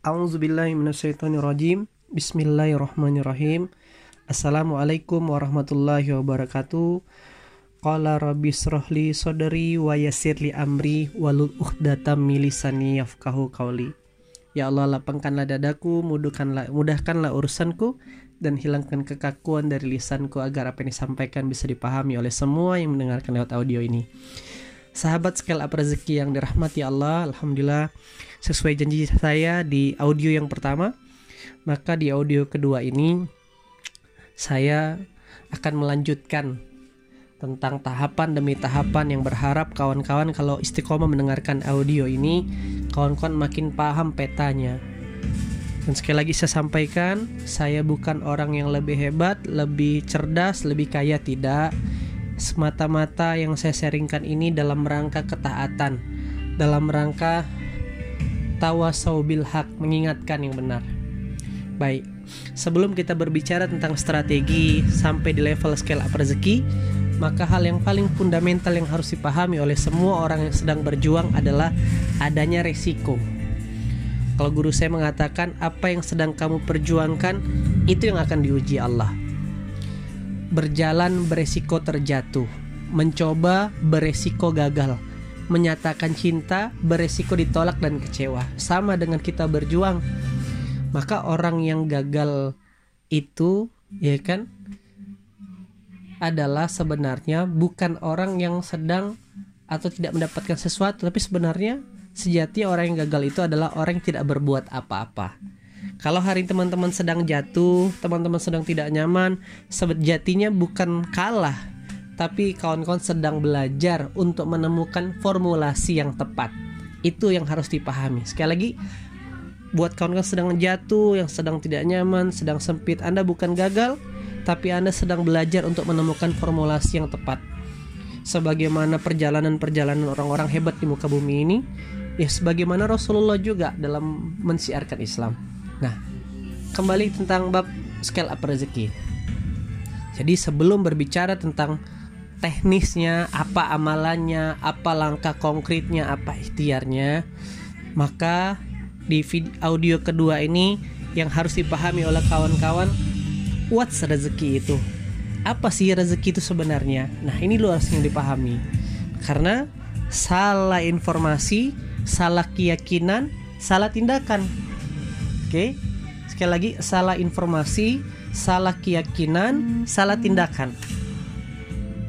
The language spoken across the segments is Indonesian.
A'udzubillahiminasyaitonirrajim Bismillahirrahmanirrahim. Assalamualaikum warahmatullahi wabarakatuh. Qala rabbi srohli sodari wa yasirli amri walul uhdatam milisani yafkahu kauli Ya Allah lapangkanlah dadaku, mudahkanlah, mudahkanlah urusanku dan hilangkan kekakuan dari lisanku agar apa yang disampaikan bisa dipahami oleh semua yang mendengarkan lewat audio ini. Sahabat scale up rezeki yang dirahmati Allah, Alhamdulillah sesuai janji saya di audio yang pertama, maka di audio kedua ini saya akan melanjutkan tentang tahapan demi tahapan yang berharap kawan-kawan kalau istiqomah mendengarkan audio ini, kawan-kawan makin paham petanya. Dan sekali lagi saya sampaikan, saya bukan orang yang lebih hebat, lebih cerdas, lebih kaya tidak semata-mata yang saya sharingkan ini dalam rangka ketaatan, dalam rangka tawasau bil hak, mengingatkan yang benar. Baik, sebelum kita berbicara tentang strategi sampai di level scale up rezeki, maka hal yang paling fundamental yang harus dipahami oleh semua orang yang sedang berjuang adalah adanya resiko. Kalau guru saya mengatakan apa yang sedang kamu perjuangkan itu yang akan diuji Allah berjalan beresiko terjatuh, mencoba beresiko gagal, menyatakan cinta beresiko ditolak dan kecewa. Sama dengan kita berjuang. Maka orang yang gagal itu ya kan adalah sebenarnya bukan orang yang sedang atau tidak mendapatkan sesuatu tapi sebenarnya sejati orang yang gagal itu adalah orang yang tidak berbuat apa-apa. Kalau hari teman-teman sedang jatuh, teman-teman sedang tidak nyaman, sejatinya bukan kalah, tapi kawan-kawan sedang belajar untuk menemukan formulasi yang tepat. Itu yang harus dipahami. Sekali lagi, buat kawan-kawan sedang jatuh, yang sedang tidak nyaman, sedang sempit, Anda bukan gagal, tapi Anda sedang belajar untuk menemukan formulasi yang tepat. Sebagaimana perjalanan-perjalanan orang-orang hebat di muka bumi ini, ya sebagaimana Rasulullah juga dalam mensiarkan Islam. Nah, kembali tentang bab scale up rezeki. Jadi sebelum berbicara tentang teknisnya, apa amalannya, apa langkah konkretnya, apa ikhtiarnya, maka di audio kedua ini yang harus dipahami oleh kawan-kawan, what's rezeki itu? Apa sih rezeki itu sebenarnya? Nah, ini lu harus yang dipahami. Karena salah informasi, salah keyakinan, salah tindakan Oke. Sekali lagi salah informasi, salah keyakinan, salah tindakan.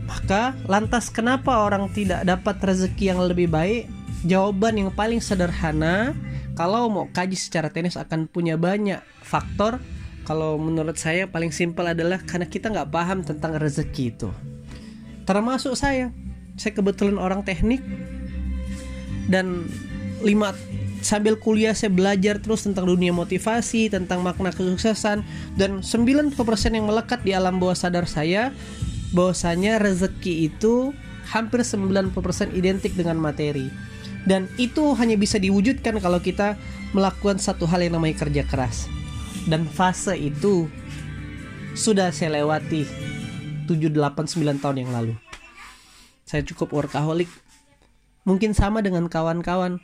Maka lantas kenapa orang tidak dapat rezeki yang lebih baik? Jawaban yang paling sederhana kalau mau kaji secara teknis akan punya banyak faktor. Kalau menurut saya paling simpel adalah karena kita nggak paham tentang rezeki itu. Termasuk saya, saya kebetulan orang teknik dan lima sambil kuliah saya belajar terus tentang dunia motivasi, tentang makna kesuksesan dan 90% yang melekat di alam bawah sadar saya bahwasanya rezeki itu hampir 90% identik dengan materi. Dan itu hanya bisa diwujudkan kalau kita melakukan satu hal yang namanya kerja keras. Dan fase itu sudah saya lewati 7 8 9 tahun yang lalu. Saya cukup workaholic. Mungkin sama dengan kawan-kawan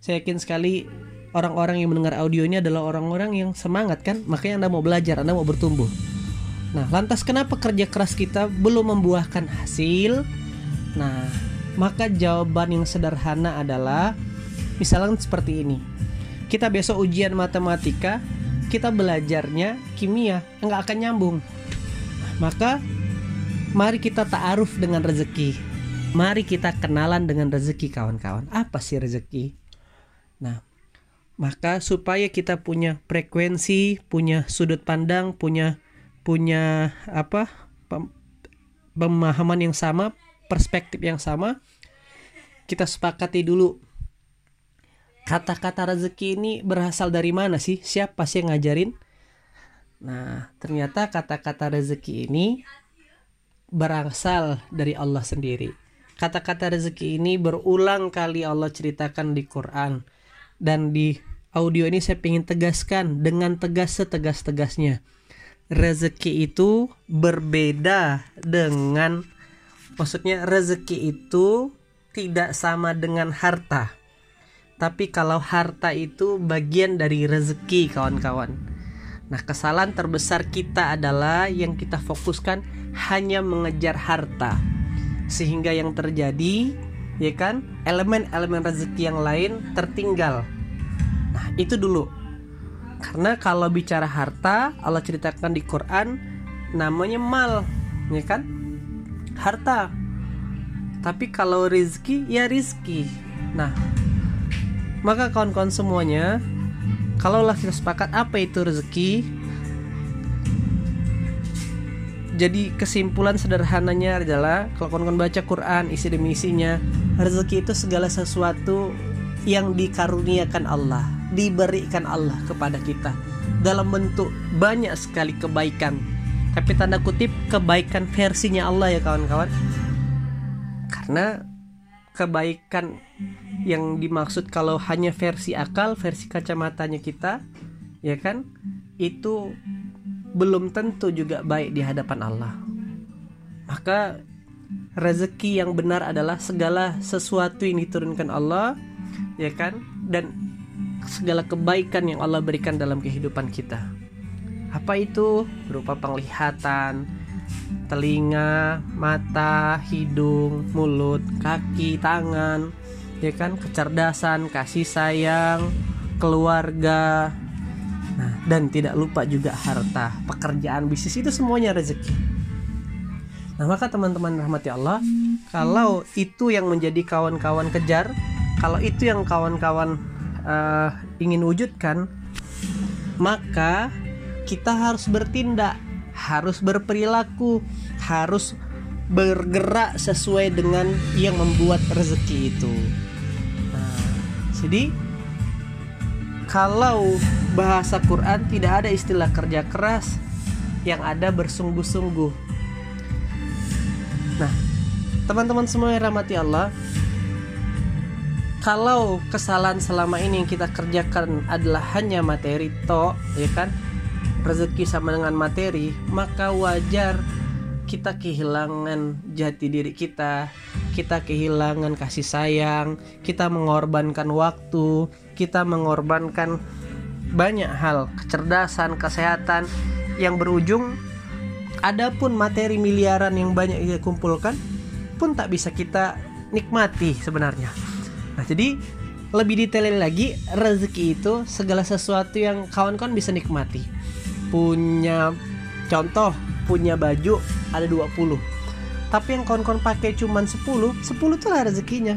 saya yakin sekali orang-orang yang mendengar audio ini adalah orang-orang yang semangat kan? Makanya anda mau belajar anda mau bertumbuh. Nah lantas kenapa kerja keras kita belum membuahkan hasil? Nah maka jawaban yang sederhana adalah misalnya seperti ini. Kita besok ujian matematika kita belajarnya kimia nggak akan nyambung. Maka mari kita ta'aruf dengan rezeki. Mari kita kenalan dengan rezeki kawan-kawan. Apa sih rezeki Nah, maka supaya kita punya frekuensi, punya sudut pandang, punya punya apa? pemahaman yang sama, perspektif yang sama, kita sepakati dulu kata-kata rezeki ini berasal dari mana sih? Siapa sih yang ngajarin? Nah, ternyata kata-kata rezeki ini berasal dari Allah sendiri. Kata-kata rezeki ini berulang kali Allah ceritakan di Quran dan di audio ini saya ingin tegaskan dengan tegas setegas-tegasnya rezeki itu berbeda dengan maksudnya rezeki itu tidak sama dengan harta tapi kalau harta itu bagian dari rezeki kawan-kawan. Nah, kesalahan terbesar kita adalah yang kita fokuskan hanya mengejar harta. Sehingga yang terjadi ya kan, elemen-elemen rezeki yang lain tertinggal. Nah, itu dulu. Karena kalau bicara harta, Allah ceritakan di Quran namanya mal, ya kan? Harta. Tapi kalau rizki, ya rizki. Nah, maka kawan-kawan semuanya, kalaulah kita sepakat apa itu rezeki, jadi kesimpulan sederhananya adalah kalau kawan-kawan baca Quran isi demi isinya, rezeki itu segala sesuatu yang dikaruniakan Allah, diberikan Allah kepada kita dalam bentuk banyak sekali kebaikan. Tapi tanda kutip kebaikan versinya Allah ya kawan-kawan. Karena kebaikan yang dimaksud kalau hanya versi akal, versi kacamatanya kita, ya kan? Itu belum tentu juga baik di hadapan Allah. Maka rezeki yang benar adalah segala sesuatu yang diturunkan Allah, ya kan? Dan segala kebaikan yang Allah berikan dalam kehidupan kita. Apa itu? Berupa penglihatan, telinga, mata, hidung, mulut, kaki, tangan, ya kan, kecerdasan, kasih sayang, keluarga. Nah, dan tidak lupa juga harta, pekerjaan, bisnis itu semuanya rezeki. Nah, maka teman-teman rahmati Allah, kalau itu yang menjadi kawan-kawan kejar, kalau itu yang kawan-kawan uh, ingin wujudkan, maka kita harus bertindak harus berperilaku, harus bergerak sesuai dengan yang membuat rezeki itu. Nah, jadi kalau bahasa Quran tidak ada istilah kerja keras, yang ada bersungguh-sungguh. Nah, teman-teman semua yang rahmati Allah, kalau kesalahan selama ini yang kita kerjakan adalah hanya materi to, ya kan? rezeki sama dengan materi, maka wajar kita kehilangan jati diri kita, kita kehilangan kasih sayang, kita mengorbankan waktu, kita mengorbankan banyak hal, kecerdasan, kesehatan yang berujung adapun materi miliaran yang banyak kita kumpulkan pun tak bisa kita nikmati sebenarnya. Nah, jadi lebih detail lagi rezeki itu segala sesuatu yang kawan-kawan bisa nikmati. Punya contoh punya baju ada 20 tapi yang kawan-kawan pakai cuman 10 10 itu lah rezekinya.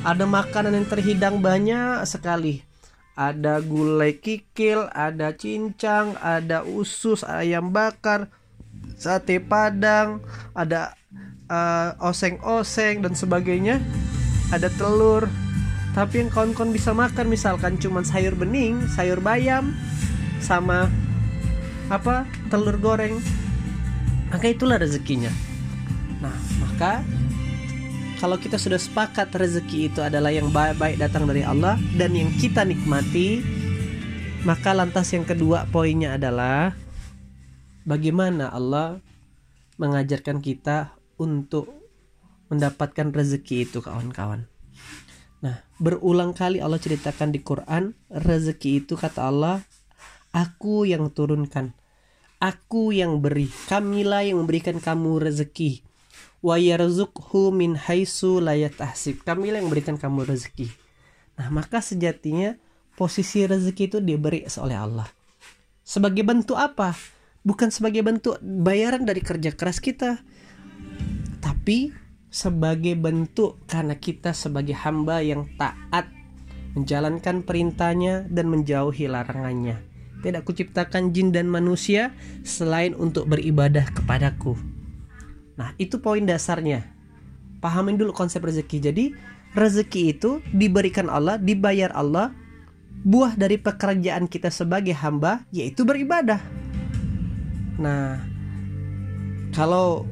Ada makanan yang terhidang banyak sekali ada gulai kikil ada cincang ada usus ayam bakar sate padang ada uh, oseng-oseng dan sebagainya. Ada telur. Tapi yang kawan-kawan bisa makan misalkan cuman sayur bening sayur bayam sama apa? Telur goreng. Maka itulah rezekinya. Nah maka kalau kita sudah sepakat rezeki itu adalah yang baik-baik datang dari Allah dan yang kita nikmati maka lantas yang kedua poinnya adalah bagaimana Allah mengajarkan kita untuk mendapatkan rezeki itu kawan-kawan. Nah, berulang kali Allah ceritakan di Quran, rezeki itu kata Allah Aku yang turunkan. Aku yang beri. Kamilah yang memberikan kamu rezeki. Wa yarzuqhu min haitsu la yatahsib. Kamilah yang memberikan kamu rezeki. Nah, maka sejatinya posisi rezeki itu diberi oleh Allah. Sebagai bentuk apa? Bukan sebagai bentuk bayaran dari kerja keras kita. Tapi sebagai bentuk karena kita sebagai hamba yang taat menjalankan perintahnya dan menjauhi larangannya. Tidak kuciptakan jin dan manusia selain untuk beribadah kepadaku. Nah, itu poin dasarnya. Pahamin dulu konsep rezeki. Jadi, rezeki itu diberikan Allah, dibayar Allah, buah dari pekerjaan kita sebagai hamba yaitu beribadah. Nah, kalau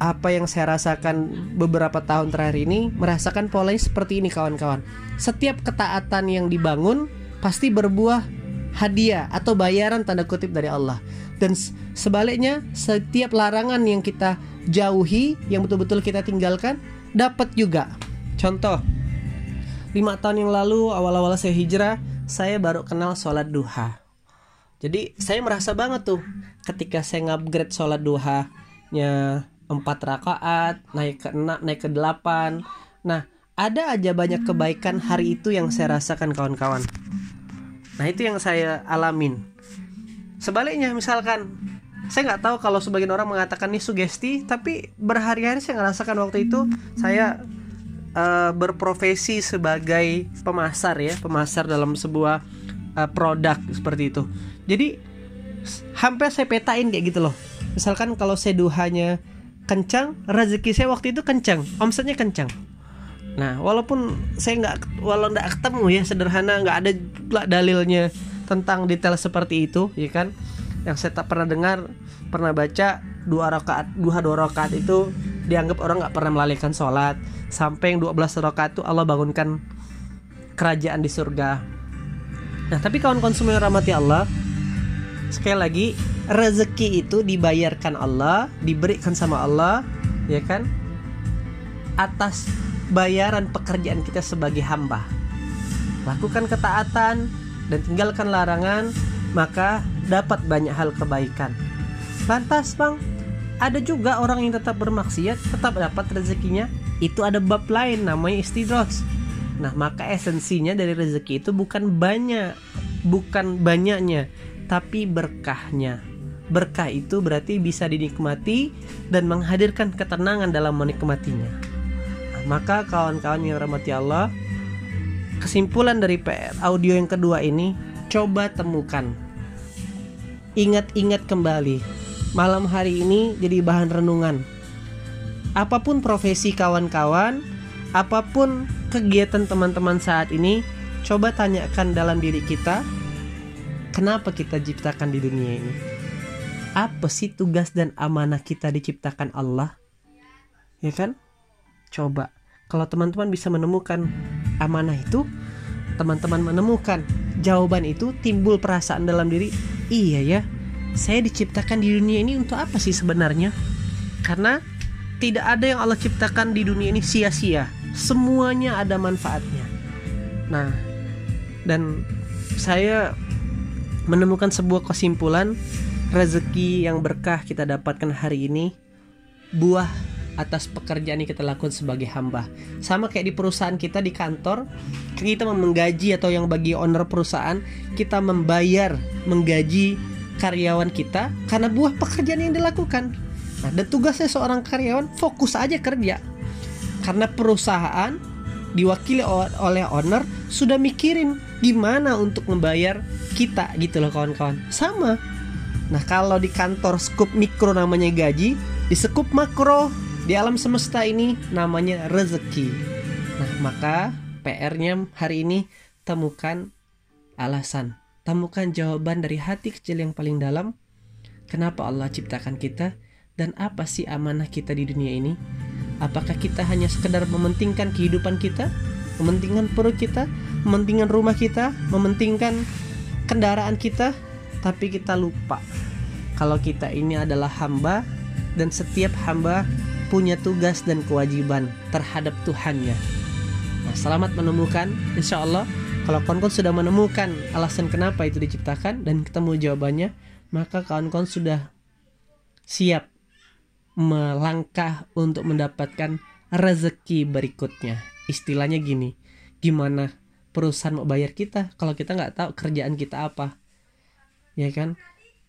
apa yang saya rasakan beberapa tahun terakhir ini merasakan polanya seperti ini kawan-kawan. Setiap ketaatan yang dibangun pasti berbuah hadiah atau bayaran tanda kutip dari Allah. Dan sebaliknya, setiap larangan yang kita jauhi, yang betul-betul kita tinggalkan, dapat juga. Contoh, lima tahun yang lalu awal-awal saya hijrah saya baru kenal sholat duha. Jadi saya merasa banget tuh ketika saya ngupgrade sholat duhanya empat rakaat naik ke enam naik ke delapan. Nah ada aja banyak kebaikan hari itu yang saya rasakan kawan-kawan. Nah itu yang saya alamin. Sebaliknya misalkan saya nggak tahu kalau sebagian orang mengatakan ini sugesti tapi berhari-hari saya ngerasakan waktu itu saya uh, berprofesi sebagai pemasar ya, pemasar dalam sebuah uh, produk seperti itu. Jadi hampir saya petain kayak gitu loh. Misalkan kalau saya duhanya kencang, rezeki saya waktu itu kencang, omsetnya kencang. Nah, walaupun saya nggak, walau nggak ketemu ya sederhana, nggak ada dalilnya tentang detail seperti itu, ya kan? Yang saya tak pernah dengar, pernah baca dua rakaat, dua dua rakaat itu dianggap orang nggak pernah melalaikan sholat sampai yang 12 rakaat itu Allah bangunkan kerajaan di surga. Nah, tapi kawan konsumen rahmati Allah, sekali lagi rezeki itu dibayarkan Allah, diberikan sama Allah, ya kan? Atas bayaran pekerjaan kita sebagai hamba. Lakukan ketaatan dan tinggalkan larangan, maka dapat banyak hal kebaikan. Lantas, Bang, ada juga orang yang tetap bermaksiat, tetap dapat rezekinya, itu ada bab lain namanya istidroj. Nah, maka esensinya dari rezeki itu bukan banyak, bukan banyaknya, tapi berkahnya. Berkah itu berarti bisa dinikmati dan menghadirkan ketenangan dalam menikmatinya. Nah, maka kawan-kawan yang rahmati Allah, kesimpulan dari PR audio yang kedua ini coba temukan. Ingat-ingat kembali. Malam hari ini jadi bahan renungan apa pun profesi kawan-kawan, apa pun kegiatan teman-teman saat ini, coba tanyakan dalam diri kita, kenapa kita diciptakan di dunia ini? Apa sih tugas dan amanah kita diciptakan Allah? Ya kan? Coba kalau teman-teman bisa menemukan amanah itu, teman-teman menemukan jawaban itu timbul perasaan dalam diri, iya ya, saya diciptakan di dunia ini untuk apa sih sebenarnya? Karena tidak ada yang Allah ciptakan di dunia ini sia-sia. Semuanya ada manfaatnya. Nah, dan saya menemukan sebuah kesimpulan rezeki yang berkah kita dapatkan hari ini buah atas pekerjaan yang kita lakukan sebagai hamba. Sama kayak di perusahaan kita di kantor, kita menggaji atau yang bagi owner perusahaan, kita membayar, menggaji karyawan kita karena buah pekerjaan yang dilakukan. Nah, dan tugasnya seorang karyawan fokus aja kerja. Karena perusahaan diwakili oleh owner sudah mikirin gimana untuk membayar kita gitu loh kawan-kawan. Sama. Nah, kalau di kantor skup mikro namanya gaji, di skup makro di alam semesta ini namanya rezeki. Nah, maka PR-nya hari ini temukan alasan, temukan jawaban dari hati kecil yang paling dalam kenapa Allah ciptakan kita dan apa sih amanah kita di dunia ini? Apakah kita hanya sekedar mementingkan kehidupan kita, mementingkan perut kita, mementingkan rumah kita, mementingkan kendaraan kita, tapi kita lupa kalau kita ini adalah hamba dan setiap hamba punya tugas dan kewajiban terhadap Tuhannya. Nah, selamat menemukan, insya Allah kalau kawan-kawan sudah menemukan alasan kenapa itu diciptakan dan ketemu jawabannya, maka kawan-kawan sudah siap melangkah untuk mendapatkan rezeki berikutnya. Istilahnya gini, gimana perusahaan mau bayar kita kalau kita nggak tahu kerjaan kita apa, ya kan?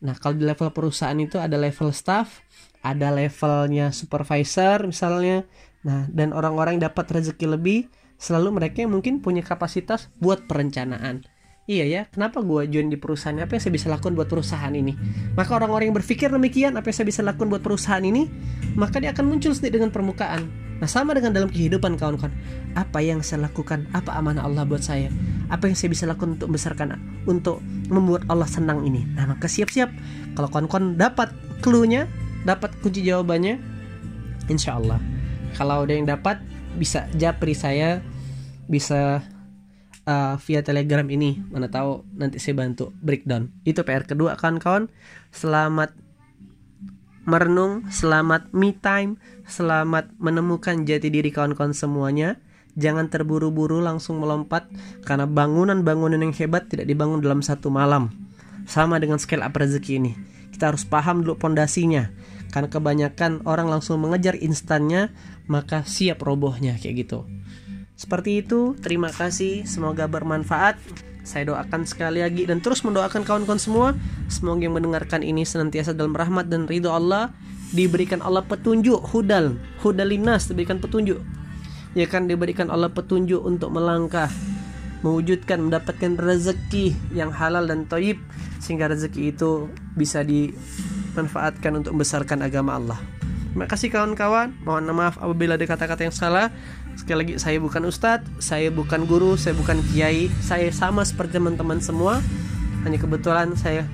Nah kalau di level perusahaan itu ada level staff, ada levelnya supervisor misalnya. Nah dan orang-orang yang dapat rezeki lebih selalu mereka yang mungkin punya kapasitas buat perencanaan. Iya ya kenapa gue join di perusahaan? Apa yang saya bisa lakukan buat perusahaan ini? Maka orang-orang yang berpikir demikian apa yang saya bisa lakukan buat perusahaan ini? Maka dia akan muncul sendiri dengan permukaan nah sama dengan dalam kehidupan kawan-kawan apa yang saya lakukan apa amanah Allah buat saya apa yang saya bisa lakukan untuk membesarkan untuk membuat Allah senang ini nah maka siap-siap kalau kawan-kawan dapat clue-nya dapat kunci jawabannya insya Allah kalau ada yang dapat bisa japri saya bisa uh, via Telegram ini. Mana tahu nanti saya bantu breakdown. Itu PR kedua kawan-kawan. Selamat merenung, selamat me time, selamat menemukan jati diri kawan-kawan semuanya. Jangan terburu-buru langsung melompat karena bangunan-bangunan yang hebat tidak dibangun dalam satu malam. Sama dengan scale up rezeki ini. Kita harus paham dulu pondasinya. Karena kebanyakan orang langsung mengejar instannya, maka siap robohnya kayak gitu. Seperti itu, terima kasih, semoga bermanfaat. Saya doakan sekali lagi dan terus mendoakan kawan-kawan semua semoga yang mendengarkan ini senantiasa dalam rahmat dan ridho Allah diberikan Allah petunjuk hudal hudalinas diberikan petunjuk ya kan diberikan Allah petunjuk untuk melangkah mewujudkan mendapatkan rezeki yang halal dan toib sehingga rezeki itu bisa dimanfaatkan untuk membesarkan agama Allah. Terima kasih kawan-kawan. Mohon maaf apabila ada kata-kata yang salah. Sekali lagi saya bukan ustadz, saya bukan guru, saya bukan kiai. Saya sama seperti teman-teman semua. Hanya kebetulan saya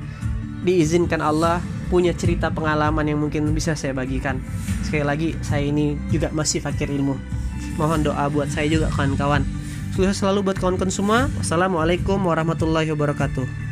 diizinkan Allah punya cerita pengalaman yang mungkin bisa saya bagikan. Sekali lagi saya ini juga masih fakir ilmu. Mohon doa buat saya juga kawan-kawan. Sukses selalu buat kawan-kawan semua. Wassalamualaikum warahmatullahi wabarakatuh.